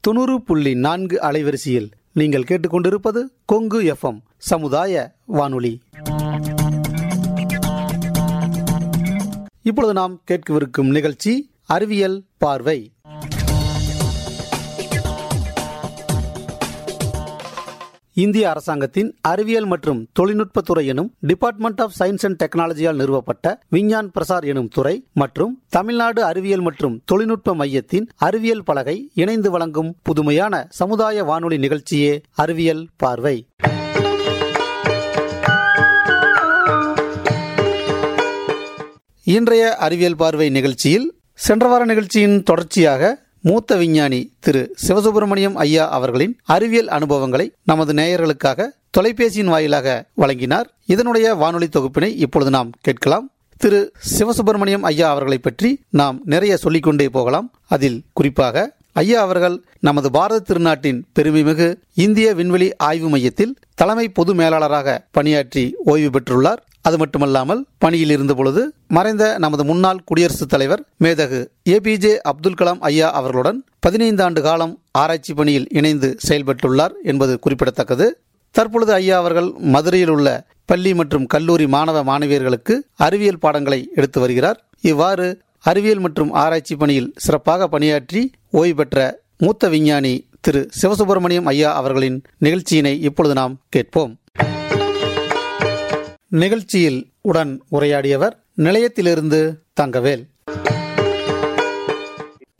தொண்ணூறு புள்ளி நான்கு அலைவரிசையில் நீங்கள் கேட்டுக்கொண்டிருப்பது கொங்கு எஃப்எம் சமுதாய வானொலி. இப்பொழுது நாம் கேட்கவிருக்கும் நிகழ்ச்சி அறிவியல் பார்வை. இந்திய அரசாங்கத்தின் அறிவியல் மற்றும் தொழில்நுட்பத்துறை எனும் டிபார்ட்மெண்ட் ஆஃப் சயின்ஸ் அண்ட் டெக்னாலஜியால் நிறுவப்பட்ட விஞ்ஞான் பிரசார் எனும் துறை மற்றும் தமிழ்நாடு அறிவியல் மற்றும் தொழில்நுட்ப மையத்தின் அறிவியல் பலகை இணைந்து வழங்கும் புதுமையான சமுதாய வானொலி நிகழ்ச்சியே அறிவியல் பார்வை. இன்றைய அறிவியல் பார்வை நிகழ்ச்சியில் சென்ற வார நிகழ்ச்சியின் தொடர்ச்சியாக மூத்த விஞ்ஞானி திரு சிவசுப்பிரமணியம் ஐயா அவர்களின் அறிவியல் அனுபவங்களை நமது நேயர்களுக்காக தொலைபேசியின் வாயிலாக வழங்கினார். இதனுடைய வானொலி தொகுப்பினை இப்பொழுது நாம் கேட்கலாம். திரு சிவசுப்பிரமணியம் ஐயா அவர்களை பற்றி நாம் நிறைய சொல்லிக்கொண்டே போகலாம். அதில் குறிப்பாக ஐயா அவர்கள் நமது பாரத திருநாட்டின் பெருமைமிகு இந்திய விண்வெளி ஆய்வு மையத்தில் தலைமை பொது மேலாளராக பணியாற்றி ஓய்வு பெற்றுள்ளார். அது மட்டுமல்லாமல் பணியில் இருந்த பொழுது மறைந்த நமது முன்னாள் குடியரசுத் தலைவர் மேதகு ஏபிஜே அப்துல் கலாம் ஐயா அவர்களுடன் பதினைந்து ஆண்டு காலம் ஆராய்ச்சி பணியில் இணைந்து செயல்பட்டுள்ளார் என்பது குறிப்பிடத்தக்கது. தற்பொழுது ஐயா அவர்கள் மதுரையில் உள்ள பள்ளி மற்றும் கல்லூரி மாணவ மாணவியர்களுக்கு அறிவியல் பாடங்களை எடுத்து வருகிறார். இவ்வாறு அறிவியல் மற்றும் ஆராய்ச்சி பணியில் சிறப்பாக பணியாற்றி ஓய்வு பெற்ற மூத்த விஞ்ஞானி திரு சிவசுப்பிரமணியம் ஐயா அவர்களின் நிகழ்ச்சியினை இப்பொழுது நாம் கேட்போம். நிகழ்ச்சியில் உடன் உரையாடியவர் நிலையத்திலிருந்து தங்கவேல்.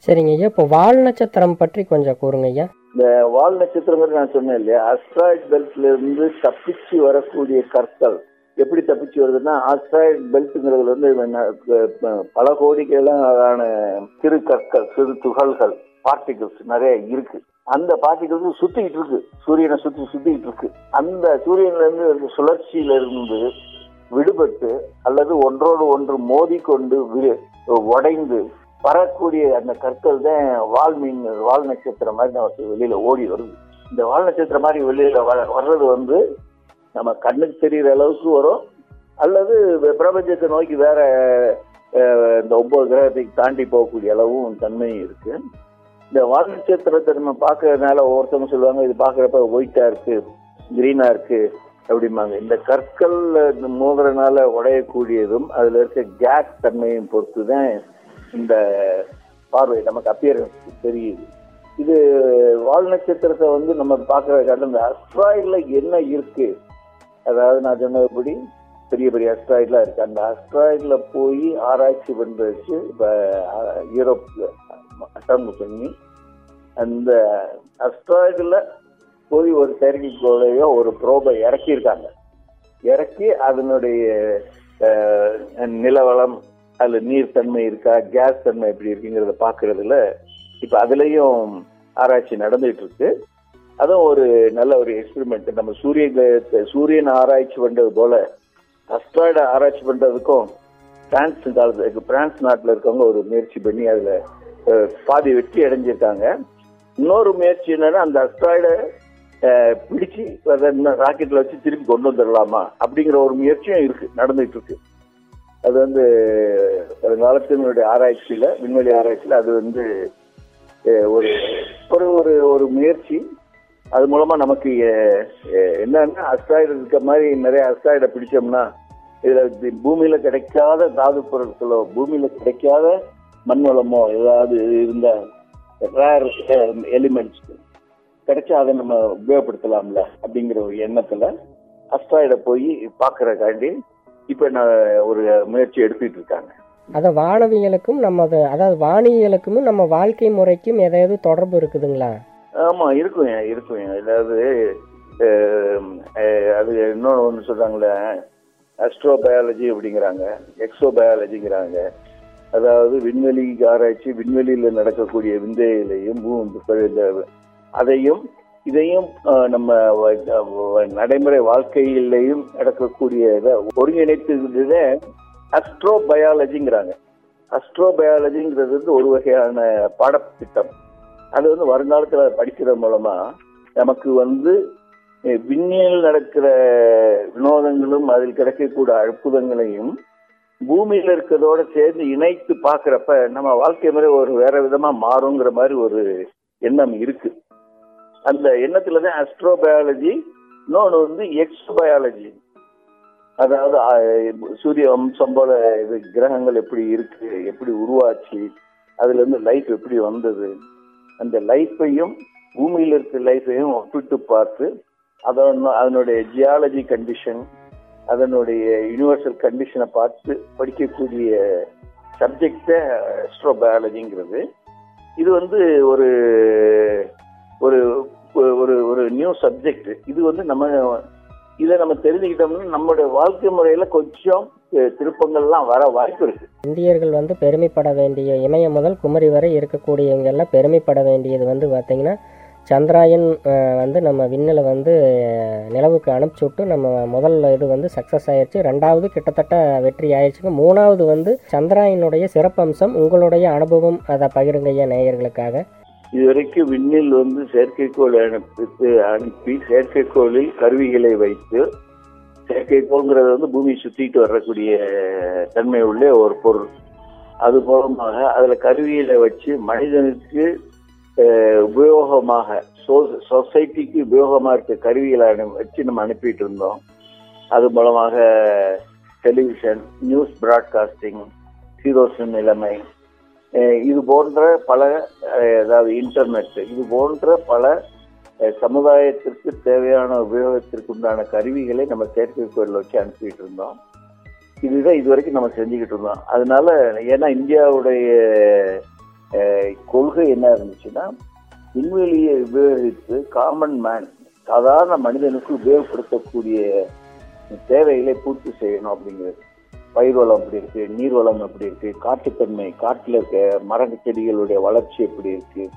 சரிங்க ஐயா இப்போ வால் நட்சத்திரம் பற்றி கொஞ்சம் கூறுங்க ஐயா. இந்த வால் நட்சத்திரங்கிறது நான் சொன்னேன் இல்லையா? அஸ்ட்ராய்ட் பெல்ட்ல இருந்து தப்பிச்சு வரக்கூடிய கற்கள் எப்படி தப்பிச்சு வருதுன்னா ஆஸ்ட்ராய்ட் பெல்ட்ங்கிறது வந்து பல கோடிக்கெல்லாம் சிறு கற்கள் சிறு துகள்கள் பார்ட்டிகிள்ஸ் நிறைய இருக்கு. அந்த பார்ட்டிகிள்ஸ் சுத்திக்கிட்டு இருக்கு. சூரியனை சுத்தி சுத்திக்கிட்டு இருக்கு. அந்த சூரியன்ல இருந்து ஒரு சுழற்சியில இருந்து விடுபட்டு அல்லது ஒன்றோடு ஒன்று மோதிக்கொண்டு வி- உடைந்து வரக்கூடிய அந்த கற்கள் தான் வால் மீன் வால் நட்சத்திரம் மாதிரி நமக்கு வெளியில ஓடி வருது. இந்த வால் நட்சத்திரம் மாதிரி வெளியில வ- வர்றது வந்து நம்ம கண்ணுக்கு தெரிகிற அளவுக்கு வரும். அல்லது பிரபஞ்சத்தை நோக்கி வேற இந்த ஒன்பது கிரகத்தை தாண்டி போகக்கூடிய அளவும் தன்மை இருக்கு. இந்த வால் நட்சத்திரத்தை நம்ம பார்க்கறதுனால ஒவ்வொருத்தவங்க சொல்லுவாங்க இது பார்க்குறப்ப ஒயிட்டா இருக்கு கிரீனா இருக்கு அப்படிம்பாங்க. இந்த கற்கள் இந்த மோதுறதுனால உடையக்கூடியதும் அதுல இருக்க கேஸ் தன்மையும் பொறுத்து தான் இந்த பார்வை நமக்கு அப்பியரன்ஸ் தெரியுது. இது வால் நட்சத்திரத்தை வந்து நம்ம பார்க்கறதுக்காக இந்த அஸ்ட்ராய்டில் என்ன இருக்கு? அதாவது நான் சொன்னபடி பெரிய பெரிய அஸ்ட்ராய்ட்லாம் இருக்கு. அந்த அஸ்ட்ராய்டில் போய் ஆராய்ச்சி பண்றதுக்கு இப்போ யூரோப்பில் அட்டம் பண்ணி அந்த அஸ்ட்ராய்டில் போய் ஒரு செயற்கைக்கோளையோ ஒரு ப்ரோபை இறக்கியிருக்காங்க. இறக்கி அதனுடைய நிலவளம் அதில் நீர் தன்மை இருக்கா கேஸ் தன்மை எப்படி இருக்குங்கிறத பார்க்கறதுல இப்போ அதுலேயும் ஆராய்ச்சி நடந்துட்டு இருக்கு அதுவும் ஒரு நல்ல ஒரு எக்ஸ்பெரிமெண்ட் நம்ம சூரிய சூரியன் ஆராய்ச்சி பண்ணுறது போல அஸ்ட்ராய்டை ஆராய்ச்சி பண்ணுறதுக்கும் பிரான்ஸ் காலத்துக்கு பிரான்ஸ் நாட்டில் இருக்கவங்க ஒரு முயற்சி பண்ணி அதில் பாதி வெற்றி அடைஞ்சிருக்காங்க. இன்னொரு முயற்சி என்னன்னா அந்த அஸ்ட்ராய்டை பிடிச்சு ராக்கெட்ல வச்சு திருப்பி கொண்டு வந்துடலாமா? அப்படிங்கிற ஒரு முயற்சியும் இருக்கு நடந்துட்டு இருக்கு. அது வந்து வருங்காலத்தினுடைய ஆராய்ச்சியில விண்வெளி ஆராய்ச்சியில அது வந்து ஒரு ஒரு ஒரு ஒரு முயற்சி. அது மூலமா நமக்கு என்னன்னா அஸ்ட்ராய்டு இருக்க மாதிரி நிறைய அஸ்ட்ராய்டை பிடிச்சோம்னா இதுல பூமியில கிடைக்காத தாது பொருட்களோ பூமியில கிடைக்காத மண் வளமோ ஏதாவது இருந்த ரேர் எலிமெண்ட்ஸ் கிடைச்சா அதை நம்ம உபயோகப்படுத்தலாம்ல அப்படிங்கிற ஒரு எண்ணத்துல அஸ்ட்ராய்டை போய் பாக்குறக்காண்டி இப்ப நான் ஒரு முயற்சி எடுத்துட்டு இருக்காங்க. அதை வானவியலுக்கும் நமது அதாவது வானியலுக்கும் நம்ம வாழ்க்கை முறைக்கும் ஏதாவது தொடர்பு இருக்குதுங்களா? ஆமா இருக்கும் இருக்கும். அதாவது அஹ், அது இன்னொன்று ஒன்று சொல்றாங்களே அஸ்ட்ரோ பயாலஜி அப்படிங்கிறாங்க எக்ஸோ பயாலஜிங்கிறாங்க அதாவது விண்வெளி ஆராய்ச்சி விண்வெளியில் நடக்கக்கூடிய விந்தையிலையும் அதையும் இதையும் நம்ம நடைமுறை வாழ்க்கையிலையும் நடக்கக்கூடிய இதை ஒருங்கிணைத்து அஸ்ட்ரோ பயாலஜிங்கிறாங்க அஸ்ட்ரோ பயாலஜிங்கிறது வந்து ஒரு வகையான பாடத்திட்டம். அது வந்து வருங்காலத்தில் படிக்கிறது மூலமா நமக்கு வந்து விண்ணில் நடக்கிற வினோதங்களும் அதில் கிடைக்கக்கூடிய அற்புதங்களையும் பூமியில இருக்கிறதோட சேர்ந்து இணைத்து பாக்குறப்ப நம்ம வாழ்க்கை முறை ஒரு வேற விதமா மாறுங்கிற மாதிரி ஒரு எண்ணம் இருக்கு. அந்த எண்ணத்துல தான் அஸ்ட்ரோபயாலஜி இன்னொன்று வந்து எக்ஸ்பயாலஜி அதாவது சூரிய வம்சம் போல இது கிரகங்கள் எப்படி இருக்கு எப்படி உருவாச்சு அதுல இருந்து லைஃப் எப்படி வந்தது? அந்த லைஃப்பையும் பூமியில இருக்கிற லைஃப்பையும் ஒப்பிட்டு பார்த்து அதனுடைய ஜியாலஜி கண்டிஷன் அதனுடைய யூனிவர்சல் கண்டிஷனை பார்த்து படிக்கக்கூடிய சப்ஜெக்டை அஸ்ட்ரோபயாலஜிங்கிறது இது வந்து ஒரு ஒரு ஒரு ஒரு நியூ சப்ஜெக்ட் இது வந்து நம்ம இதை நம்ம தெரிஞ்சுக்கிட்டோம்னா நம்மளுடைய வாழ்க்கை முறையில கொஞ்சம் திருப்பங்கள்லாம் வர வாய்ப்பு இருக்கு. இந்தியர்கள் வந்து பெருமைப்பட வேண்டிய இமயம் முதல் குமரி வரை இருக்கக்கூடியவங்க எல்லாம் பெருமைப்பட வேண்டியது வந்து பார்த்திங்கன்னா சந்திராயன் வந்து நம்ம விண்ணில் வந்து நிலவுக்கு அனுப்பிச்சி விட்டு நம்ம முதல்ல இது வந்து சக்ஸஸ் ஆயிடுச்சு ரெண்டாவது கிட்டத்தட்ட வெற்றி ஆயிடுச்சுங்க மூணாவது வந்து சந்திராயனுடைய சிறப்பம்சம் உங்களுடைய அனுபவம் அதை பகிருங்க ஐயா நேயர்களுக்காக. இதுவரைக்கும் விண்ணில் வந்து செயற்கைக்கோள் அனுப்பி அனுப்பி செயற்கைக்கோளில் கருவிகளை வைத்து செயற்கைக்கோள்ங்கிறது வந்து பூமியை சுத்திட்டு வரக்கூடிய தன்மை உள்ள ஒரு பொருள். அது மூலமாக அதில் கருவிகளை வச்சு மனிதனுக்கு உபயோகமாக சொசைட்டிக்கு உபயோகமாக இருக்க கருவிகளை அனு வச்சு நம்ம அனுப்பிட்டு இருந்தோம் அது மூலமாக டெலிவிஷன் நியூஸ் பிராட்காஸ்டிங் சீரோசன் நிலைமை இது போன்ற பல அதாவது இன்டர்நெட் இது போன்ற பல சமுதாயத்திற்கு தேவையான உபயோகத்திற்கு உண்டான கருவிகளை நம்ம செயற்கைக்கோளில் வச்சு அனுப்பிட்டு இருந்தோம் இதுதான் இது வரைக்கும் நம்ம செஞ்சுக்கிட்டு இருந்தோம். அதனால ஏன்னா இந்தியாவுடைய கொள்கை என்ன இருந்துச்சுன்னா விண்வெளியை உபயோகித்து காமன் மேன் சாதாரண மனிதனுக்கு உபயோகப்படுத்தக்கூடிய தேவைகளை பூர்த்தி செய்யணும் அப்படிங்கிறது. பயிர் வளம் எப்படி இருக்கு நீர் வளம் எப்படி இருக்கு காட்டுத்தன்மை காட்டில் இருக்க மர செடிகளுடைய வளர்ச்சி எப்படி இருக்கு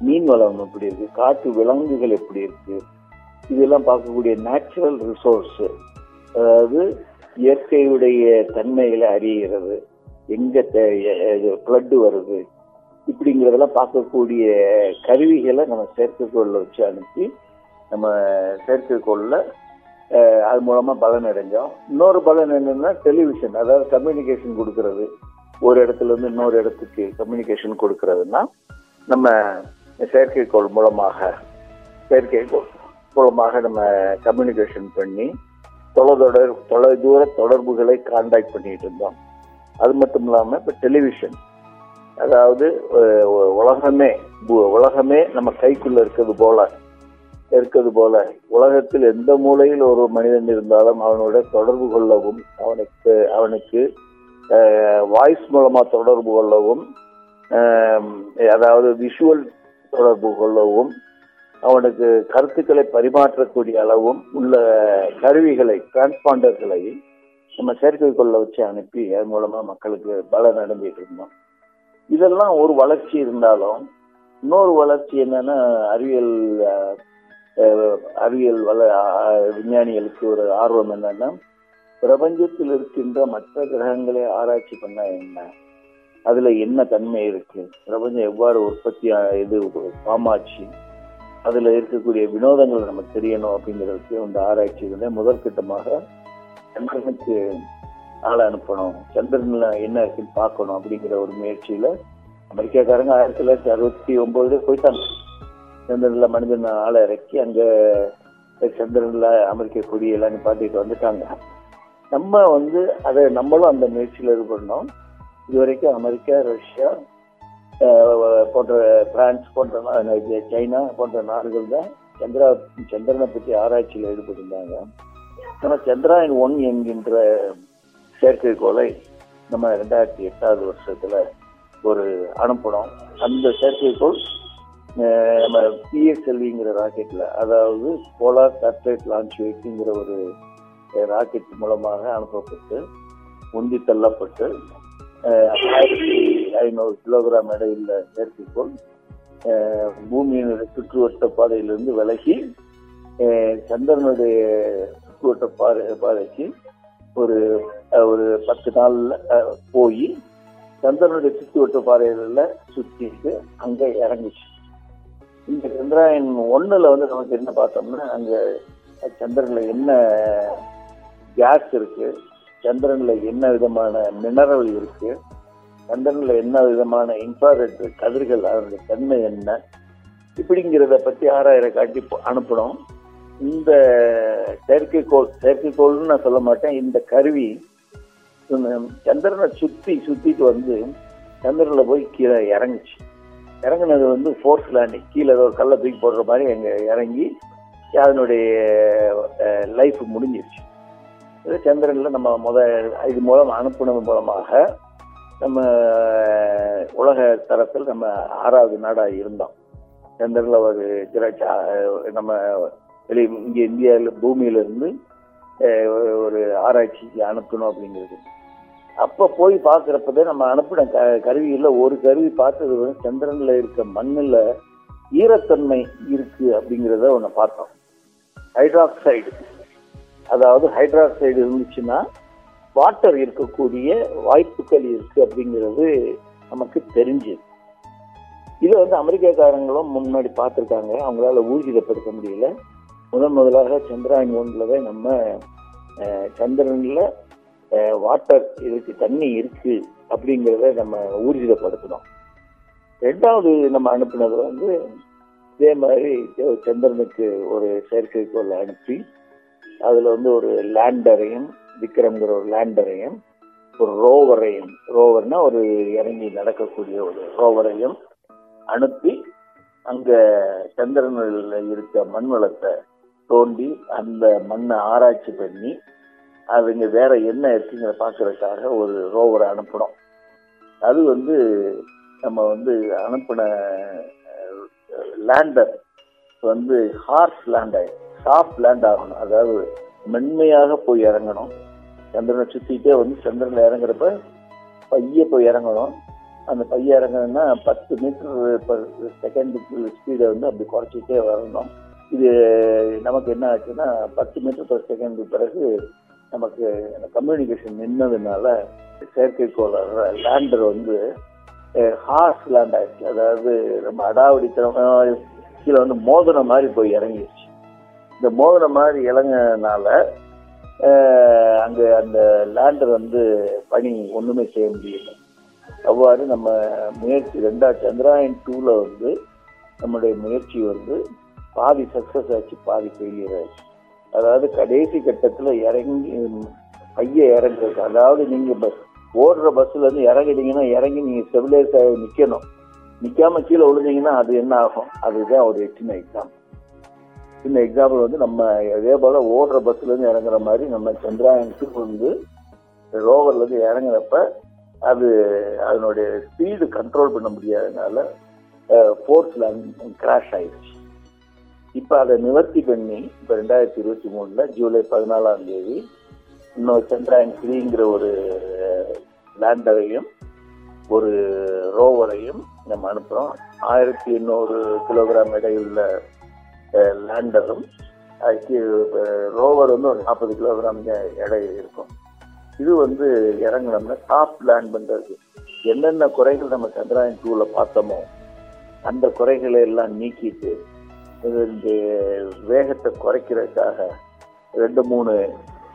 மீன் வளம் எப்படி இருக்கு காட்டு விலங்குகள் எப்படி இருக்கு இதெல்லாம் பார்க்கக்கூடிய நேச்சுரல் ரிசோர்ஸ் அதாவது இயற்கையுடைய தன்மைகளை அறிகிறது எங்க ஃப்ளட்டு வருது இப்படிங்கிறதெல்லாம் பார்க்கக்கூடிய கருவிகளை நம்ம செயற்கைக்கோளில் வச்சு அனுப்பி நம்ம செயற்கைக்கோளில் அது மூலமாக பலன் அடைஞ்சோம். இன்னொரு பலன் என்னென்னா டெலிவிஷன் அதாவது கம்யூனிகேஷன் கொடுக்கறது. ஒரு இடத்துல இருந்து இன்னொரு இடத்துக்கு கம்யூனிகேஷன் கொடுக்கறதுன்னா நம்ம செயற்கைக்கோள் மூலமாக செயற்கைக்கோள் மூலமாக நம்ம கம்யூனிகேஷன் பண்ணி தொலைதொடர் தொலைதூர தொடர்புகளை கான்டாக்ட் பண்ணிட்டு இருந்தோம். அது மட்டும் இல்லாமல் இப்போ டெலிவிஷன் அதாவது உலகமே பு- உலகமே நம்ம கைக்குள்ள இருக்கிறது போல இருக்கிறது போல. உலகத்தில் எந்த மூலையில் ஒரு மனிதன் இருந்தாலும் அவனோட தொடர்பு கொள்ளவும் அவனுக்கு அவனுக்கு வாய்ஸ் மூலமா தொடர்பு கொள்ளவும் அதாவது விஷுவல் தொடர்பு கொள்ளவும் அவனுக்கு கருத்துக்களை பரிமாற்றக்கூடிய அளவும் உள்ள கருவிகளை டிரான்ஸ்பாண்டர்களை நம்ம செயற்கைக்கோளில் வச்சு அனுப்பி அது மூலமா மக்களுக்கு பலன் அடைஞ்சிட்டு இருந்தோம். இதெல்லாம் ஒரு வளர்ச்சி இருந்தாலும் இன்னொரு வளர்ச்சி என்னன்னா அறிவியல் அறிவியல் வள விஞ்ஞானிகளுக்கு ஒரு ஆர்வம் என்னன்னா பிரபஞ்சத்தில் இருக்கின்ற மற்ற கிரகங்களை ஆராய்ச்சி பண்ணா என்ன? அதுல என்ன தன்மை இருக்கு? பிரபஞ்சம் எவ்வாறு உற்பத்தி இது பாமாச்சு அதுல இருக்கக்கூடிய வினோதங்கள் நமக்கு தெரியணும் அப்படிங்கிறதுக்கு இந்த ஆராய்ச்சி முதற்கட்டமாக சந்திரனுக்கு ஆளை அனுப்பணும். சந்திரன்ல என்ன இருக்குன்னு பார்க்கணும் அப்படிங்கிற ஒரு முயற்சியில அமெரிக்காக்காரங்க ஆயிரத்தி தொள்ளாயிரத்தி அறுபத்தி ஒன்பதுல போயிட்டாங்க. சந்திரன்ல மனிதன் ஆளை இறக்கி அங்க சந்திரன்ல அமெரிக்க கொடி எல்லாம் நிப்பாட்டிட்டு வந்துட்டாங்க. நம்ம வந்து அதை நம்மளும் அந்த முயற்சியில் இது பண்ணோம் இது வரைக்கும் அமெரிக்கா ரஷ்யா போன்ற பிரான்ஸ் போன்ற நா- சைனா போன்ற நாடுகள் தான் சந்திரா சந்திரனை பற்றி ஆராய்ச்சியில் ஈடுபட்டிருந்தாங்க. ஆனால் சந்திராயன் ஒன் என்கின்ற செயற்கைக்கோளை நம்ம ரெண்டாயிரத்தி எட்டாவது வருஷத்துல ஒரு அனுப்பணும் அந்த செயற்கைக்கோள் நம்ம பிஎஸ்எல்விங்கிற ராக்கெட்டில் அதாவது போலார் சேட்டலைட் லான்ச் வெயிட்ங்கிற ஒரு ராக்கெட் மூலமாக அனுப்பப்பட்டு உந்தி தள்ளப்பட்டு ஆயிரத்தி ஐநூறு கிலோகிராம் இடையில் செயற்கைக்கோள் பூமியின் பூமியினுடைய சுற்றுவட்ட பாதையிலிருந்து விலகி சந்திரனுடைய சுற்றுவட்ட பாதை பாதைக்கு ஒரு ஒரு பத்து நாள்ல போய் சந்திரனுடைய சுற்றுவட்ட பாறைகள்ல சுத்திட்டு அங்க இறங்குச்சு. இந்த சந்திராயன் ஒண்ணுல வந்து நமக்கு என்ன பார்த்தோம்னா அங்க சந்திரன்ல என்ன கேஸ் இருக்கு சந்திரன்ல என்ன விதமான மினரல் இருக்கு சந்திரன்ல என்ன விதமான இன்ஃப்ராரெட் கதிர்கள் அதனுடைய தன்மை என்ன இப்படிங்கிறத பத்தி ஆறாயிரம் காட்டி அனுப்பணும் இந்த செயற்கைக்கோள் செயற்கைக்கோள்னு நான் சொல்ல மாட்டேன். இந்த கருவி சந்திரனை சுற்றி சுற்றிட்டு வந்து சந்திரனில் போய் கீழே இறங்குச்சு. இறங்குனது வந்து ஃபோர்ஸ் லேண்டிங் கீழே ஒரு கல்லை தூக்கி போடுற மாதிரி அங்கே இறங்கி அதனுடைய லைஃப் முடிஞ்சிருச்சு. இது சந்திரனில் நம்ம முத இது மூலம் அனுப்புனது மூலமாக நம்ம உலக தரத்தில் நம்ம ஆறாவது நாடாக இருந்தோம். சந்திரனில் ஒரு திரட்சா நம்ம வெளியே இங்கே இந்தியாவில் பூமியிலிருந்து ஒரு- ஆராய்ச்சிக்கு அனுப்பணும் அப்படிங்கிறது. அப்போ போய் பார்க்கறப்பதே நம்ம அனுப்பின க கருவியில் ஒரு கருவி பார்த்தது வந்து சந்திரனில் இருக்க மண்ணில் ஈரத்தன்மை இருக்குது அப்படிங்கிறத ஒன்று பார்த்தோம். ஹைட்ராக்சைடு. அதாவது ஹைட்ராக்சைடு இருந்துச்சுன்னா வாட்டர் இருக்கக்கூடிய வாய்ப்புகள் இருக்கு அப்படிங்கிறது நமக்கு தெரிஞ்சது. இதை வந்து அமெரிக்காக்காரங்களும் முன்னாடி பார்த்துருக்காங்க. அவங்களால ஊர்ஜிதப்படுத்த முடியல. முதன் முதலாக சந்திராயன் ஒன்றில் தான் நம்ம சந்திரனில் சந்திரன்ல வாட்டர் இதுக்கு தண்ணி இருக்கு அப்படிங்கிறத நம்ம ஊர்ஜிதப்படுத்தணும் ரெண்டாவது நம்ம அனுப்புனது வந்து இதே மாதிரி சந்திரனுக்கு ஒரு செயற்கைக்கோள் அனுப்பி அதில் வந்து ஒரு லேண்டரையும் விக்ரம்ங்கிற ஒரு லேண்டரையும் ஒரு ரோவரையும் ரோவர்னா ஒரு இறங்கி நடக்கக்கூடிய ஒரு ரோவரையும் அனுப்பி அங்கே சந்திரனில் இருக்க மண் வளத்தை தோண்டி அந்த மண்ணை ஆராய்ச்சி பண்ணி அவங்க வேற என்ன இருக்குங்கிற பார்க்கறதுக்காக ஒரு ரோவரை அனுப்பணும் அது வந்து நம்ம வந்து அனுப்பின லேண்டர் வந்து ஹார்ஸ் லேண்ட் ஆகும் சாஃப்ட் லேண்ட் ஆகணும். அதாவது மென்மையாக போய் இறங்கணும். சந்திரனை சுற்றிட்டே வந்து சந்திரனில் இறங்குறப்ப பைய போய் இறங்கணும். அந்த பைய இறங்கணும்னா பத்து மீட்டர் பர் செகண்டுக்கு ஸ்பீடை வந்து அப்படி குறைச்சிட்டே வரணும். இது நமக்கு என்ன ஆச்சுன்னா பத்து மீட்டர் பர் செகண்ட் பிறகு நமக்கு கம்யூனிகேஷன் நின்னதுனால செயற்கைக்கோள் லேண்டர் வந்து ஹார்ஸ் லேண்ட் ஆயிடுச்சு. அதாவது நம்ம அடாவடித்தனமாக கீழே வந்து மோதின மாதிரி போய் இறங்கிடுச்சு. இந்த மோதின மாதிரி இறங்கினால அங்கே அந்த லேண்டர் வந்து பணி ஒன்றுமே செய்ய முடியல. அவ்வாறு நம்ம முயற்சி ரெண்டா சந்திராயன் டூவில் வந்து நம்முடைய முயற்சி வந்து பாதி சக்சஸ் ஆச்சு பாதி ஃபெயிலியர் ஆச்சு. அதாவது கடைசி கட்டத்தில் இறங்கி பைய இறங்குறது. அதாவது நீங்கள் பஸ் ஓடுற பஸ்ஸில் இருந்து இறங்கிட்டீங்கன்னா இறங்கி நீங்கள் ஸ்டெபிலைஸ் ஆகி நிற்கணும் நிற்காம கீழே விழுந்தீங்கன்னா அது என்ன ஆகும்? அதுதான் ஒரு சின்ன எக்ஸாம்பிள் சின்ன எக்ஸாம்பிள் வந்து நம்ம இதே போல் ஓடுற பஸ்ஸுலேருந்து இறங்குற மாதிரி நம்ம சந்திராயனுக்கு வந்து ரோவர்லேருந்து இறங்குறப்ப அது அதனுடைய ஸ்பீடு கண்ட்ரோல் பண்ண முடியாதனால ஃபோர்ஸில் கிராஷ் ஆயிடுச்சு. இப்போ அதை நிவர்த்தி பண்ணி இப்போ ரெண்டாயிரத்தி இருபத்தி மூணுல ஜூலை பதினாலாம் தேதி இன்னொரு சந்திராயன் த்ரீங்கிற ஒரு லேண்டரையும் ஒரு ரோவரையும் நம்ம அனுப்புகிறோம் ஆயிரத்தி எண்ணூறு கிலோகிராம் இடையுள்ள லேண்டரும் அதுக்கு ரோவர் வந்து ஒரு நாற்பது கிலோகிராம் எடை இருக்கும். இது வந்து இறங்கினோம்னா சாஃப்ட் லேண்ட் பண்ணுறது என்னென்ன குறைகள் நம்ம சந்திராயன் டூவில் பார்த்தோமோ அந்த குறைகளை எல்லாம் நீக்கிட்டு இந்த வேகத்தை குறைக்கிறதுக்காக ரெண்டு மூணு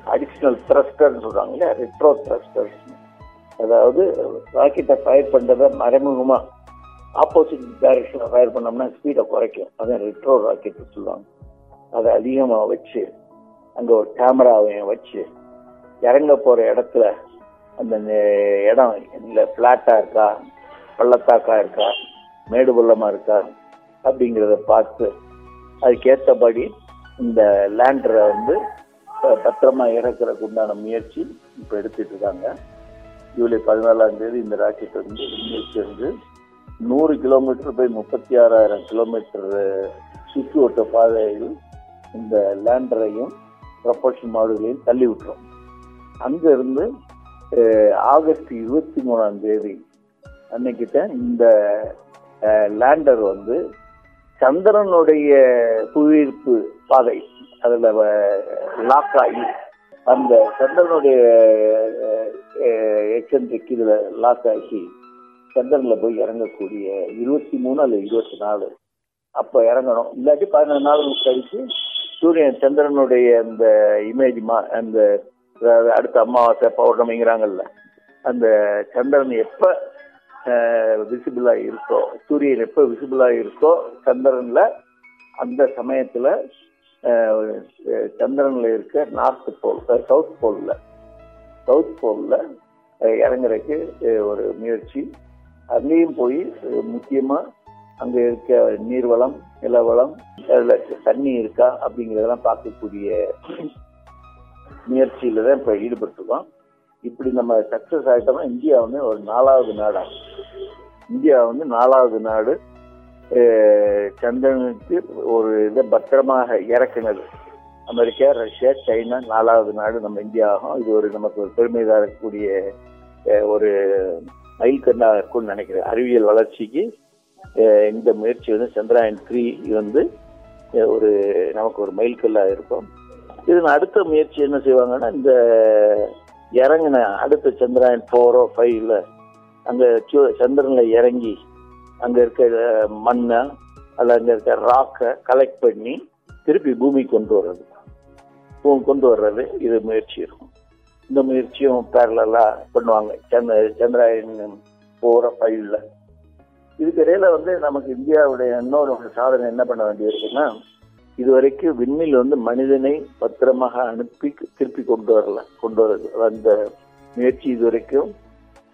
அடிஷ்னல் த்ரஸ்டர்னு சொல்கிறாங்க இல்லையா ரெட்ரோ த்ரஸ்டர்ஸ் அதாவது ராக்கெட்டை ஃபயர் பண்ணுறத மறைமுகமாக ஆப்போசிட் டைரக்ஷனில் ஃபயர் பண்ணோம்னா ஸ்பீடை குறைக்கும். அதான் ரெட்ரோ ராக்கெட் சொல்லுவாங்க. அதை அதிகமாக வச்சு அங்கே ஒரு கேமராவையும் வச்சு இறங்க போகிற இடத்துல அந்த இடம் இல்லை ஃப்ளாட்டாக இருக்கா பள்ளத்தாக்கா இருக்கா மேடு பள்ளமாக இருக்கா அப்படிங்கிறத பார்த்து அதுக்கேற்றபடி இந்த லேண்டரை வந்து பத்திரமா இறக்குறதுக்கு உண்டான முயற்சி இப்போ எடுத்துட்டு இருக்காங்க. ஜூலை பதினாலாம் தேதி இந்த ராக்கெட் வந்து விண்ணிலிருந்து நூறு கிலோமீட்டர் போய் முப்பத்தி ஆறாயிரம் கிலோமீட்டர் சுற்றுவட்ட பாதையில் இந்த லேண்டரையும் ப்ரொபல்ஷன் மாடுகளையும் தள்ளி விட்டுரும். அங்கிருந்து ஆகஸ்ட் இருபத்தி மூணாம் தேதி அன்னைக்கிட்ட இந்த லேண்டர் வந்து சந்திரனுடைய புவியீர்ப்பு பாதை அதுல லாக் ஆகி அந்த சந்திரனுடைய எக்ஸென்ட்ரிக் இதுல லாக் ஆகி சந்திரன்ல போய் இறங்கக்கூடிய இருபத்தி மூணு அல்ல இருபத்தி நாலு. அப்ப இறங்கணும். இல்லாட்டி பதினஞ்சு நாள் கழிச்சு சூரியன் சந்திரனுடைய அந்த இமேஜ் மா அந்த அடுத்த அமாவாசை பௌர்ணமிங்கிறாங்கல்ல அந்த சந்திரன் எப்போ விசிபிளா இருக்கோ சூரியன் எப்ப விசிபிளா இருக்கோ சந்திரன்ல அந்த சமயத்துல சந்திரன்ல இருக்க நார்த் போல் சவுத் போல்ல சவுத் போல்ல இறங்குறதுக்கு ஒரு முயற்சி. அங்கேயும் போய் முக்கியமா அங்க இருக்க நீர்வளம் நிலவளம் அதில் தண்ணி இருக்கா அப்படிங்கறதெல்லாம் பார்க்கக்கூடிய முயற்சியில தான் இப்ப ஈடுபட்டுருக்கோம். இப்படி நம்ம சக்சஸ் ஆகிட்டோம்னா இந்தியா வந்து ஒரு நாலாவது நாடா இந்தியா வந்து நாலாவது நாடு சந்திரனுக்கு ஒரு இதை பத்திரமாக இறக்குனது. அமெரிக்கா ரஷ்யா சைனா நாலாவது நாடு நம்ம இந்தியா ஆகும். இது ஒரு நமக்கு ஒரு பெருமை தரக்கூடிய ஒரு மைல்கல்லாக இருக்கும்னு நினைக்கிறேன். அறிவியல் வளர்ச்சிக்கு இந்த முயற்சி வந்து சந்திராயன் த்ரீ வந்து ஒரு நமக்கு ஒரு மைல்கல்லாக இருக்கும். இதன் அடுத்த முயற்சி என்ன செய்வாங்கன்னா இந்த இறங்கினேன் அடுத்த சந்திராயன் ஃபோரோ ஃபைவ்ல அங்கே சந்திரனில் இறங்கி அங்கே இருக்க மண்ணை அதில் அங்கே இருக்க ராக்கை கலெக்ட் பண்ணி திருப்பி பூமி கொண்டு வர்றது. பூ- கொண்டு வர்றது இது முயற்சி இருக்கும். இந்த முயற்சியும் பேரலாக பண்ணுவாங்க. சந்திர சந்திராயன் ஃபோரோ ஃபைவ்ல. இதுக்கு இடையில வந்து நமக்கு இந்தியாவுடைய இன்னொரு சாதனை என்ன பண்ண வேண்டியிருக்குன்னா இதுவரைக்கும் விண்ணில் வந்து மனிதனை பத்திரமாக அனுப்பி திருப்பி கொண்டு வரல கொண்டு வர அந்த முயற்சி இதுவரைக்கும்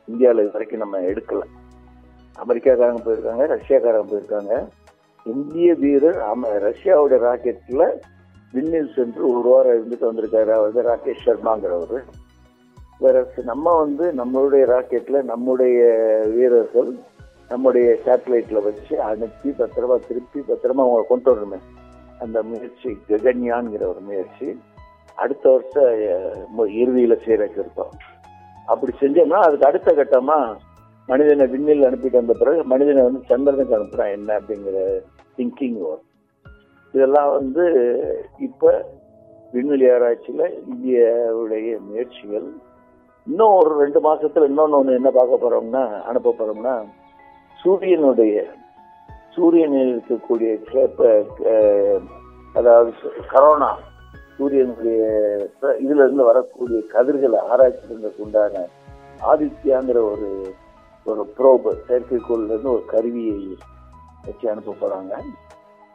இந்தியாவில் இது வரைக்கும் நம்ம எடுக்கல. அமெரிக்காக்காரங்க போயிருக்காங்க ரஷ்யாக்காரங்க போயிருக்காங்க. இந்திய வீரர் அம ரஷ்யாவுடைய ராக்கெட்ல விண்ணில் சென்று ஒரு வாரம் இருந்துட்டு வந்திருக்காரு. அவர் வந்து ராகேஷ் சர்மாங்கிறவர். வேற நம்ம வந்து நம்மளுடைய ராக்கெட்ல நம்முடைய வீரர்கள் நம்முடைய சேட்டலைட்ல வச்சு அனுப்பி பத்திரமா திருப்பி பத்திரமா அவங்களை கொண்டு வரணுமே. அந்த முயற்சி ககன்யான்ங்கிற ஒரு முயற்சி. அடுத்த வருஷம் அஹ், மு- இறுதியில செய்யறதுக்கு இருக்கோம். அப்படி செஞ்சோம்னா அதுக்கு அடுத்த கட்டமா மனிதனை விண்ணில் அனுப்பிட்டு வந்த பிறகு மனிதனை வந்து சந்திரனுக்கு அனுப்புறான் என்ன அப்படிங்கிற திங்கிங் வரும். இதெல்லாம் வந்து இப்ப விண்வெளி ஆராய்ச்சியில இந்தியாவுடைய முயற்சிகள். இன்னும் ஒரு ரெண்டு மாசத்துல இன்னொன்னு ஒன்று என்ன பார்க்க போறோம்னா அனுப்ப போறோம்னா சூரியனுடைய சூரியனில் இருக்கக்கூடிய அதாவது கரோனா சூரியனுடைய இதுல இருந்து வரக்கூடிய கதிர்களை ஆராய்ச்சி உண்டான ஆதித்யாங்கிற ஒரு ஒரு ப்ரோப் செயற்கைக்கோள்ல இருந்து ஒரு கருவியை வச்சு அனுப்ப போறாங்க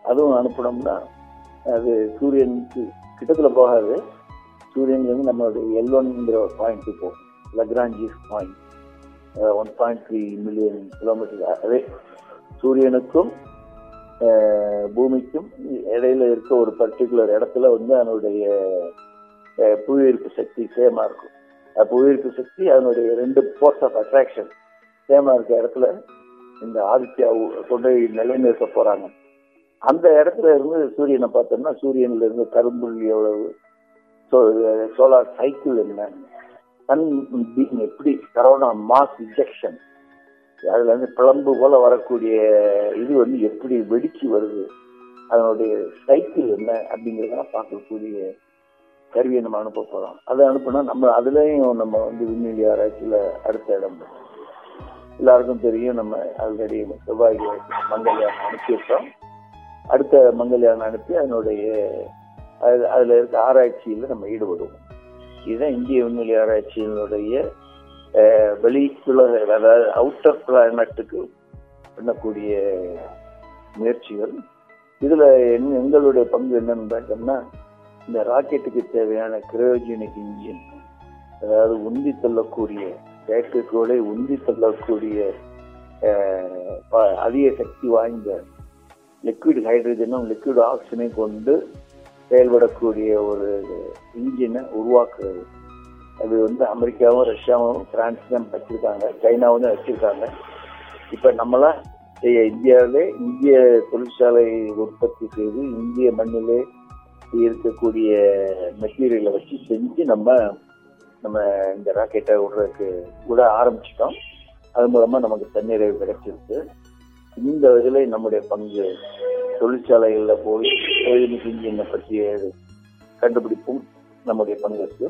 அதுவும் அனுப்பினோம்னா அது சூரியனுக்கு கிட்டத்தில் போகாது. சூரியன்லேருந்து நம்மளுடைய எல் ஒன்ங்கிற ஒரு பாயிண்ட்டு போகும். Lagrange's point one point three million kilometre அதே சூரியனுக்கும் பூமிக்கும் இடையில இருக்க ஒரு பர்டிகுலர் இடத்துல வந்து அதனுடைய புவியீர்ப்பு சக்தி சேமா இருக்கும். புவியீர்ப்பு சக்தி அதனுடைய ரெண்டு ஃபோர்ஸ் ஆஃப் அட்ராக்ஷன் சேமா இருக்க இடத்துல இந்த ஆதித்யா உ- கொண்டு நிலைநிறுத்த போறாங்க. அந்த இடத்துல இருந்து சூரியனை பார்த்தோம்னா சூரியன்ல இருந்து கரும்புள்ளி எவ்வளவு சோலார் சைக்கிள் என்ன சன் பீம் எப்படி கரோனா மாஸ் இன்ஜெக்ஷன் அதுல இருந்து பிளம்பு போல வரக்கூடிய இது வந்து எப்படி வெடிச்சு வருது? அதனுடைய சைக்கிள் என்ன அப்படிங்கிறதெல்லாம் பார்க்கக்கூடிய கருவியை நம்ம அனுப்ப போறோம். அதை அனுப்புனா நம்ம அதுலயும் நம்ம வந்து விண்வெளி ஆராய்ச்சியில அடுத்த இடம் எல்லாருக்கும் தெரியும் நம்ம ஆல்ரெடி செவ்வாய் மங்கள்யான் அனுப்பியிருக்கோம் அடுத்த மங்கள்யான் அனுப்பி அதனுடைய அது- அதுல இருக்க ஆராய்ச்சியில நம்ம ஈடுபடுவோம். இதுதான் இந்திய விண்வெளி ஆராய்ச்சியினுடைய அஹ், அதாவது அவுட்டர் பிளானட்டுக்கு பண்ணக்கூடிய முயற்சிகள். இதில் என்- எங்களுடைய பங்கு என்னன்னு பார்த்தோம்னா இந்த ராக்கெட்டுக்கு தேவையான கிரையோஜெனிக் இன்ஜின் அதாவது உந்தி தள்ளக்கூடிய செயற்கைக்கோளை உந்தி தள்ளக்கூடிய ப- அதிக சக்தி வாய்ந்த லிக்விட் ஹைட்ரஜனும் லிக்விட் ஆக்சிஜனையும் கொண்டு செயல்படக்கூடிய ஒரு இன்ஜினை உருவாக்குறது. அது வந்து அமெரிக்காவும் ரஷ்யாவும் பிரான்ஸ் தான் வச்சிருக்காங்க. சைனாவும் தான் வச்சிருக்காங்க. இப்ப நம்மளாம் இந்தியாவிலே இந்திய தொழிற்சாலை உற்பத்தி செய்து இந்திய மண்ணிலே இருக்கக்கூடிய மெட்டீரியலை வச்சு செஞ்சு நம்ம நம்ம இந்த ராக்கெட்டை விடுறதுக்கு விட ஆரம்பிச்சிட்டோம். அது மூலமா நமக்கு தண்ணீரை கிடைச்சிருக்கு. இந்த இதில் நம்முடைய பங்கு தொழிற்சாலைகளில் போய் தொழில்நுட்ப இன்ஜினை பற்றிய கண்டுபிடிப்பும் நம்முடைய பங்கு இருக்கு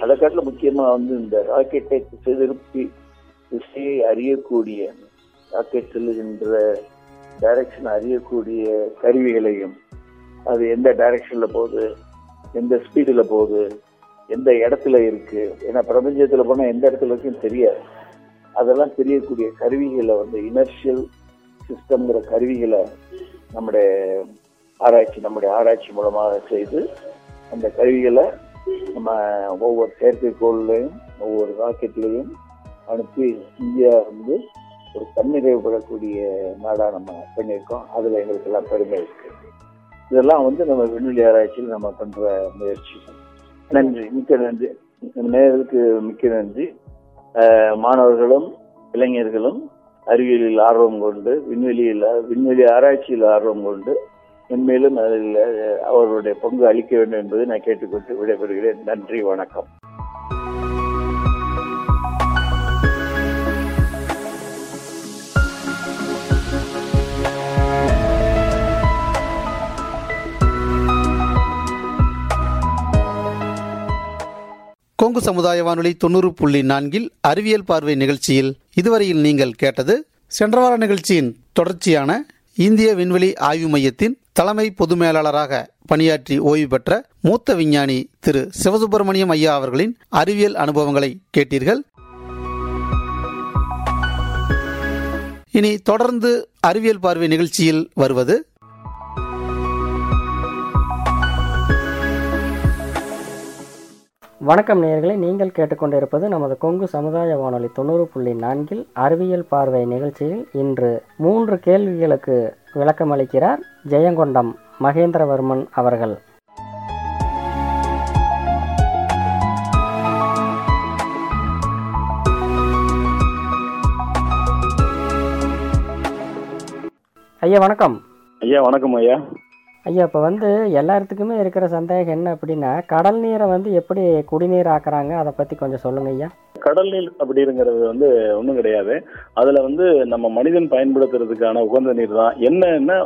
அதை காட்டில் முக்கியமா வந்து இந்த ராக்கெட்டை திசை திருப்பி திசையை அறியக்கூடிய ராக்கெட் செல்லுகின்ற டைரக்ஷன் அறியக்கூடிய கருவிகளையும் அது எந்த டைரக்ஷன்ல போகுது எந்த ஸ்பீடில் போகுது எந்த இடத்துல இருக்கு ஏன்னா பிரபஞ்சத்தில் போனால் எந்த இடத்துல இருக்குன்னு தெரியாது. அதெல்லாம் தெரியக்கூடிய கருவிகளை வந்து இனர்ஷியல் சிஸ்டம்ங்கிற கருவிகளை நம்முடைய ஆராய்ச்சி நம்முடைய ஆராய்ச்சி மூலமாக செய்து அந்த கருவிகளை நம்ம ஒவ்வொரு செயற்கைக்கோள்லையும் ஒவ்வொரு ராக்கெட்லையும் அனுப்பி இந்தியா வந்து ஒரு தன்னிறைவுபடக்கூடிய நாடாக நம்ம பண்ணியிருக்கோம். அதில் எங்களுக்கு எல்லாம் பெருமை இருக்கு. இதெல்லாம் வந்து நம்ம விண்வெளி ஆராய்ச்சியில் நம்ம பண்ணுற முயற்சி நன்றி. மிக்க நன்றி. நேருக்கு மிக்க நன்றி. மாணவர்களும் இளைஞர்களும் அறிவியலில் ஆர்வம் கொண்டு விண்வெளியில் விண்வெளி ஆராய்ச்சியில் ஆர்வம் கொண்டு மென்மேலும் அதில் அவர்களுடைய பங்கு அளிக்க வேண்டும் என்பதை நான் கேட்டுக்கொண்டு விடைபெறுகிறேன். நன்றி வணக்கம். கொங்கு சமுதாய வானொலி தொண்ணூறு புள்ளி நான்கில் அறிவியல் பார்வை நிகழ்ச்சியில் இதுவரையில் நீங்கள் கேட்டது சென்ற வார நிகழ்ச்சியின் தொடர்ச்சியான இந்திய விண்வெளி ஆய்வு மையத்தின் தலைமை பொது மேலாளராக பணியாற்றி ஓய்வு பெற்ற மூத்த விஞ்ஞானி திரு சிவசுப்பிரமணியம் ஐயா அவர்களின் அறிவியல் அனுபவங்களை கேட்டீர்கள். இனி தொடர்ந்து அறிவியல் பார்வை நிகழ்ச்சியில் வருவது வணக்கம் நேயர்களே நீங்கள் கேட்டுக்கொண்டிருப்பது நமது கொங்கு சமுதாய வானொலி தொண்ணூறு புள்ளி நான்கில் அறிவியல் பார்வை நிகழ்ச்சியில் இன்று மூன்று கேள்விகளுக்கு விளக்கமளிக்கிறார் ஜெயங்கொண்டம் மகேந்திரவர்மன் அவர்கள். ஐயா வணக்கம். ஐயா வணக்கம் ஐயா. ஐயா இப்போ வந்து எல்லாத்துக்குமே இருக்கிற சந்தேகம் என்ன அப்படின்னா கடல் நீரை வந்து எப்படி குடிநீர் ஆக்குறாங்க? அதை பற்றி கொஞ்சம் சொல்லுங்க ஐயா. கடல் நீர் அப்படிங்கிறது வந்து ஒன்றும் கிடையாது. அதில் வந்து நம்ம மனிதன் பயன்படுத்துறதுக்கான உகந்த நீர் தான். என்னென்ன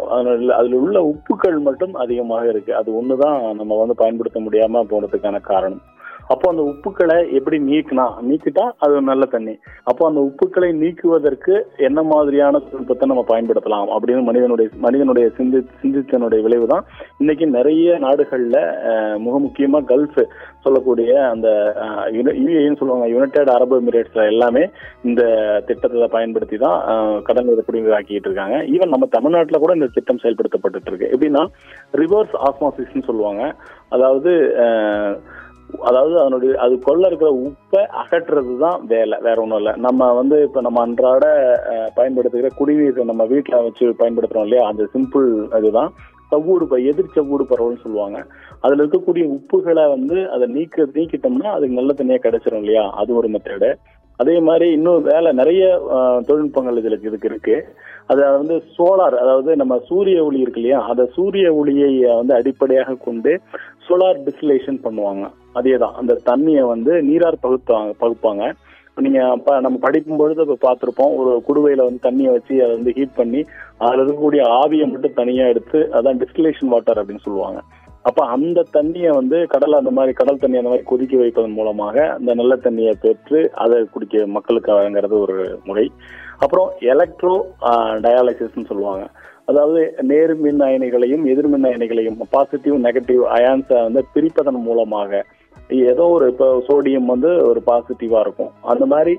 அதில் உள்ள உப்புக்கள் மட்டும் அதிகமாக இருக்குது அது ஒண்ணுதான் நம்ம வந்து பயன்படுத்த முடியாமல் போனதுக்கான காரணம். அப்போ அந்த உப்புக்களை எப்படி நீக்கினா? நீக்கிட்டா அது நல்ல தண்ணி. அப்போ அந்த உப்புக்களை நீக்குவதற்கு என்ன மாதிரியான தொழில்நுட்பத்தை நம்ம பயன்படுத்தலாம் அப்படின்னு மனிதனுடைய மனிதனுடைய சிந்தி சிந்தித்தனுடைய விளைவு தான் இன்னைக்கு நிறைய நாடுகளில் முக மிக முக்கியமா கல்ஃப் சொல்லக்கூடிய அந்த யுஏன்னு சொல்லுவாங்க யுனைடெட் அரபு எமிரேட்ஸ்ல எல்லாமே இந்த திட்டத்தை பயன்படுத்தி தான் கடன் கடல் குடிநீர் ஆக்கிட்டு இருக்காங்க. ஈவன் நம்ம தமிழ்நாட்டில் கூட இந்த திட்டம் செயல்படுத்தப்பட்டு இருக்கு. எப்படின்னா ரிவர்ஸ் ஆஸ்மாசிஸ்ன்னு சொல்லுவாங்க. அதாவது அதாவது அதனுடைய அது கொள்ள இருக்கிற உப்பை அகற்றுறது தான் வேலை வேற ஒன்றும் இல்லை. நம்ம வந்து இப்போ நம்ம அன்றாட பயன்படுத்துகிற குடிநீர் நம்ம வீட்டில் வச்சு பயன்படுத்துறோம் இல்லையா? அந்த சிம்பிள் இதுதான். செவ்வூடு பை எதிர் செவ்வூடு பரவல்னு சொல்லுவாங்க. அதில் இருக்கக்கூடிய உப்புகளை வந்து அதை நீக்க நீக்கிட்டோம்னா அதுக்கு நல்ல தண்ணியாக கிடைச்சிரும் இல்லையா? அது ஒரு மெத்தேடு அதே மாதிரி இன்னும் வேலை நிறைய தொழில்நுட்பங்கள் இதில் இதுக்கு இருக்கு. அது வந்து சோலார் அதாவது நம்ம சூரிய ஒளி இருக்கு இல்லையா? அதை சூரிய ஒளியை வந்து அடிப்படையாக கொண்டு சோலார் டிஸ்டிலேஷன் பண்ணுவாங்க. அதே தான் அந்த தண்ணியை வந்து நீரார் பகுத்தாங்க பகுப்பாங்க. நீங்க அப்ப நம்ம படிக்கும் பொழுது இப்ப பார்த்துருப்போம் ஒரு குடுவையில வந்து தண்ணியை வச்சு அதை வந்து ஹீட் பண்ணி அதுல இருக்கக்கூடிய ஆவியை மட்டும் தனியா எடுத்து அதான் டிஸ்டிலேஷன் வாட்டர் அப்படின்னு சொல்லுவாங்க. அப்ப அந்த தண்ணியை வந்து கடல் அந்த மாதிரி கடல் தண்ணி அந்த மாதிரி கொதிக்க வைப்பதன் மூலமாக அந்த நல்ல தண்ணியை பெற்று அதை குடிக்க மக்களுக்கு வழங்குறது ஒரு முறை. அப்புறம் எலக்ட்ரோ டயாலிசிஸ்ன்னு சொல்லுவாங்க. அதாவது நேர் மின் அயனிகளையும் எதிர்மின் அயனிகளையும் பாசிட்டிவ் நெகட்டிவ் அயான்ஸை வந்து பிரிப்பதன் மூலமாக ஏதோ ஒரு இப்போ சோடியம் வந்து ஒரு பாசிட்டிவா இருக்கும். அந்த மாதிரி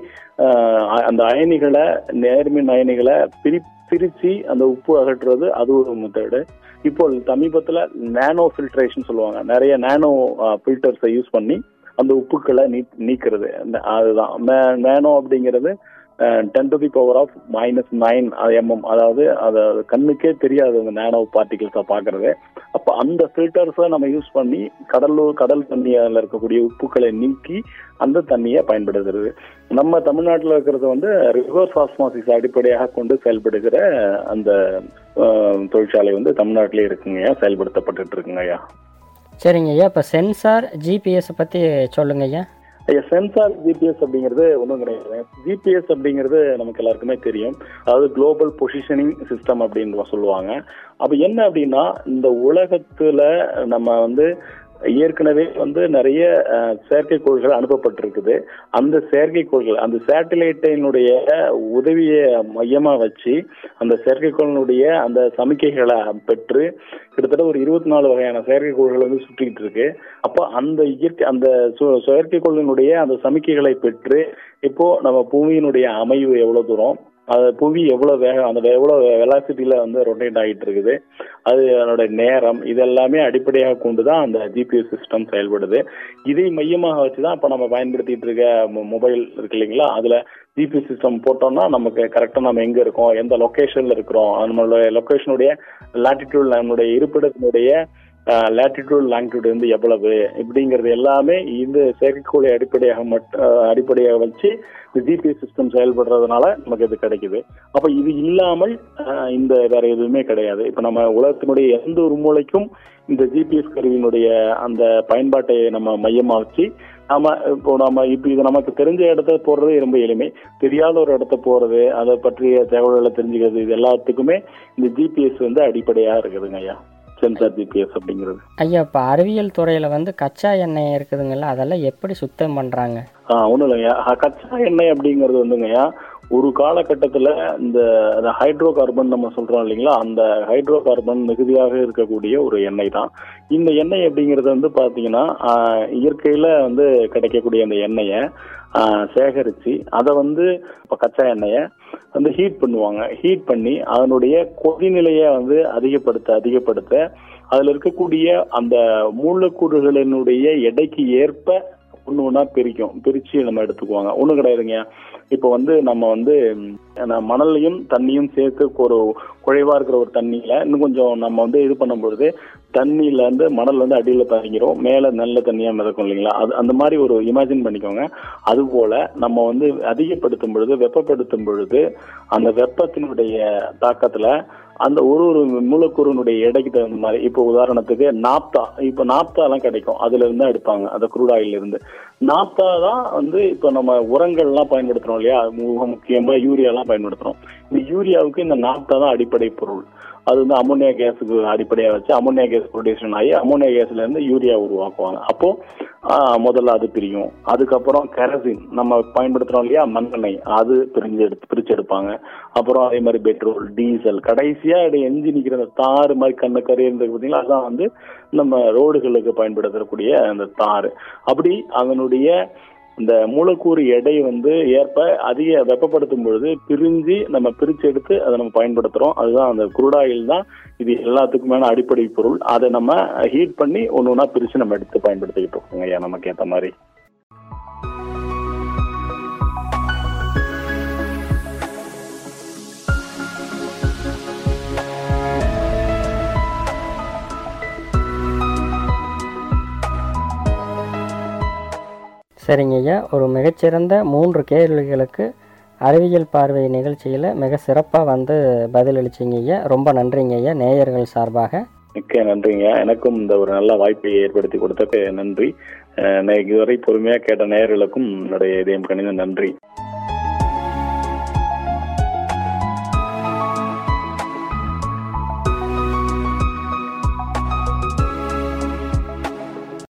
அந்த அயனிகளை நேர்மின் அயனிகளை பிரி பிரித்து அந்த உப்பு அகற்றுறது அது ஒரு மெத்தடு இப்போ சமீபத்தில் நேனோ ஃபில்ட்ரேஷன் சொல்லுவாங்க. நிறைய நேனோ ஃபில்டர்ஸை யூஸ் பண்ணி அந்த உப்புக்களை நீ நீக்கிறது. அதுதான். நேனோ அப்படிங்கிறது ten to the power of minus nine MM அதாவது அது அது கண்ணுக்கே தெரியாது அந்த நேனோ பார்ட்டிகிள்ஸை பார்க்கறது. அப்போ அந்த ஃபில்டர்ஸை நம்ம யூஸ் பண்ணி கடலூர் கடல் தண்ணியால் இருக்கக்கூடிய உப்புக்களை நீக்கி அந்த தண்ணியை பயன்படுத்துறது. நம்ம தமிழ்நாட்டில் இருக்கிறது வந்து ரிவர்ஸ் ஆஸ்மாசிஸ் அடிப்படையாக கொண்டு செயல்படுகிற அந்த தொழிற்சாலை வந்து தமிழ்நாட்டிலே இருக்குங்க செயல்படுத்தப்பட்டு இருக்குங்க ஐயா. சரிங்க ஐயா. இப்போ சென்சார் ஜிபிஎஸ் பற்றி சொல்லுங்க ஐயா. ஐயா சென்சார் ஜிபிஎஸ் அப்படிங்கிறது ஒன்றும் கிடையாது. ஜிபிஎஸ் அப்படிங்கிறது நமக்கு எல்லாருக்குமே தெரியும். அதாவது குளோபல் பொசிஷனிங் சிஸ்டம் அப்படின்னு சொல்லுவாங்க. அப்போ என்ன அப்படின்னா இந்த உலகத்துல நம்ம வந்து ஏற்கனவே வந்து நிறைய செயற்கைக்கோள்கள் அனுப்பப்பட்டிருக்குது. அந்த செயற்கைக்கோள்கள் அந்த சேட்டலைட்டினுடைய உதவியை மையமாக வச்சு அந்த செயற்கைக்கோளினுடைய அந்த சமிக்கைகளை பெற்று கிட்டத்தட்ட ஒரு இருபத்தி நாலு வகையான செயற்கைக்கோள்கள் வந்து சுற்றிக்கிட்டு இருக்கு. அப்போ அந்த இயற்கை அந்த சு- செயற்கைக்கோளினுடைய அந்த சமிக்கைகளை பெற்று இப்போ நம்ம பூமியினுடைய அமைவு எவ்வளவு தூரம்? அது புவி எவ்வளவு வேகம் அந்த எவ்வளவு வெலாசிட்டியில வந்து ரொட்டேட் ஆகிட்டு இருக்குது. அது அதனோட நேரம் இதெல்லாமே அடிப்படையாக கொண்டு தான் அந்த ஜிபிஎஸ் சிஸ்டம் செயல்படுது. இதை மையமாக வச்சு தான் இப்போ நம்ம பயன்படுத்திட்டு இருக்க மொபைல் இருக்கு இல்லைங்களா? அதுல ஜிபிஎஸ் சிஸ்டம் போட்டோம்னா நமக்கு கரெக்டாக நம்ம எங்க இருக்கோம்? எந்த லொக்கேஷனில் இருக்கிறோம்? நம்மளுடைய லொக்கேஷனுடைய லாட்டிடியூட் நம்மளுடைய இருப்பிடத்தினுடைய லேட்டிடியூட் லாங்கிடியூட் வந்து எவ்வளவு இப்படிங்கிறது எல்லாமே இந்த செயற்கைக்கோளை அடிப்படையாக மட்டும் அடிப்படையாக வச்சு இந்த ஜிபிஎஸ் சிஸ்டம் செயல்படுறதுனால நமக்கு இது கிடைக்குது. அப்போ இது இல்லாமல் இந்த வேற எதுவுமே கிடையாது. இப்போ நம்ம உலகத்தினுடைய எந்த ஒரு மூலைக்கும் இந்த ஜிபிஎஸ் கருவியினுடைய அந்த பயன்பாட்டை நம்ம மையமாக வச்சு நாம இப்போ நம்ம இப்போ இது நமக்கு தெரிஞ்ச இடத்த போறது ரொம்ப எளிமை. தெரியாத ஒரு இடத்த போறது அதை பற்றிய தகவல்களை தெரிஞ்சுக்கிறது இது எல்லாத்துக்குமே இந்த ஜிபிஎஸ் வந்து அடிப்படையா இருக்குதுங்க ஐயா. சென்சார் ஜிபிஎஸ் அப்படிங்கிறது. ஐயா இப்போ அறிவியல் துறையில் வந்து கச்சா எண்ணெய் இருக்குதுங்கல்ல அதெல்லாம் எப்படி சுத்தம் பண்ணுறாங்க ஆ ஒன்றும் இல்லைங்கய்யா. கச்சா எண்ணெய் அப்படிங்கிறது வந்துங்கய்யா ஒரு காலகட்டத்தில் இந்த ஹைட்ரோ கார்பன் நம்ம சொல்றோம் இல்லைங்களா அந்த ஹைட்ரோ கார்பன் மிகுதியாக இருக்கக்கூடிய ஒரு எண்ணெய் தான். இந்த எண்ணெய் அப்படிங்கிறது வந்து பார்த்தீங்கன்னா இயற்கையில வந்து கிடைக்கக்கூடிய அந்த எண்ணெயை சேகரித்து அதை வந்து இப்போ கச்சா எண்ணெயை வந்து ஹீட் பண்ணுவாங்க. ஹீட் பண்ணி அதனுடைய கொதிநிலையை வந்து அதிகப்படுத்த அதிகப்படுத்த அதில் இருக்கக்கூடிய அந்த மூலக்கூறுகளினுடைய எடைக்கு ஏற்ப ஒன்று ஒன்றா பிரிக்கும். பிரித்து நம்ம எடுத்துக்குவாங்க. ஒன்றும் கிடையாதுங்க. இப்போ வந்து நம்ம வந்து மணலையும் தண்ணியும் சேர்த்து ஒரு குறைவா இருக்கிற ஒரு தண்ணியில இன்னும் கொஞ்சம் நம்ம வந்து இது பண்ணும் பொழுது தண்ணியில இருந்து மணல் வந்து அடியில் தங்கிரும். மேல நல்ல தண்ணியா மிதக்கும் இல்லைங்களா? அது அந்த மாதிரி ஒரு இமேஜின் பண்ணிக்கோங்க. அது போல நம்ம வந்து அதிகப்படுத்தும் பொழுது வெப்பப்படுத்தும் பொழுது அந்த வெப்பத்தினுடைய தாக்கத்துல அந்த ஒரு ஒரு மூலக்கூறினுடைய எடைக்கு தகுந்த மாதிரி இப்போ உதாரணத்துக்கு நாப்தா இப்போ நாப்தா எல்லாம் கிடைக்கும். அதுல இருந்து எடுப்பாங்க அந்த குரூட் ஆயில் இருந்து. நாப்தா தான் வந்து இப்போ நம்ம உரங்கள்லாம் பயன்படுத்துறோம் இல்லையா? மிக முக்கியமா. யூரியா எல்லாம் பயன்படுத்துறோம். இந்த யூரியாவுக்கு இந்த நாப்தா தான் அடிப்படை பொருள். அது வந்து அமோனியா கேஸுக்கு அடிப்படையாக வச்சு அமோனியா கேஸ் ப்ரொடியூஷன் ஆகி அமோனியா கேஸ்ல இருந்து யூரியா உருவாக்குவாங்க. அப்போ முதல்ல அது பிரியும். அதுக்கப்புறம் கெரசின் நம்ம பயன்படுத்துறோம் இல்லையா? மண்ணெண்ணெய். அது பிரிஞ்சு எடுத்து பிரிச்சு எடுப்பாங்க அப்புறம் அதே மாதிரி பெட்ரோல் டீசல் கடைசியா இது எஞ்சி நிற்கிற அந்த தார் மாதிரி கண்ணு கறி இருந்தது பார்த்தீங்களா? அதான் வந்து நம்ம ரோடுகளுக்கு பயன்படுத்தக்கூடிய அந்த தார் அப்படி அதனுடைய இந்த மூலக்கூறு எடை வந்து ஏற்ப அதிக வெப்பப்படுத்தும் பொழுது பிரிஞ்சு நம்ம பிரிச்சு எடுத்து அதை நம்ம பயன்படுத்துறோம். அதுதான் அந்த குருடாயில் தான் இது எல்லாத்துக்குமான அடிப்படை பொருள். அதை நம்ம ஹீட் பண்ணி ஒன்று ஒன்றா பிரிச்சு நம்ம எடுத்து பயன்படுத்திக்கிட்டு இருக்கோங்க ஐயா. நமக்கு ஏற்ற மாதிரி. சரிங்க ஐயா. ஒரு மிகச்சிறந்த மூன்று கேள்விகளுக்கு அறிவியல் பார்வை நிகழ்ச்சியில் மிக சிறப்பாக வந்து பதிலளிச்சிங்க ஐயா. ரொம்ப நன்றிங்க ஐயா நேயர்கள் சார்பாக. மிக்க நன்றிங்க எனக்கும் இந்த ஒரு நல்ல வாய்ப்பை ஏற்படுத்தி கொடுத்ததுக்கு நன்றி. இதுவரை பொறுமையாக கேட்ட நேயர்களுக்கும் என்னுடைய இதயம் கணித நன்றி.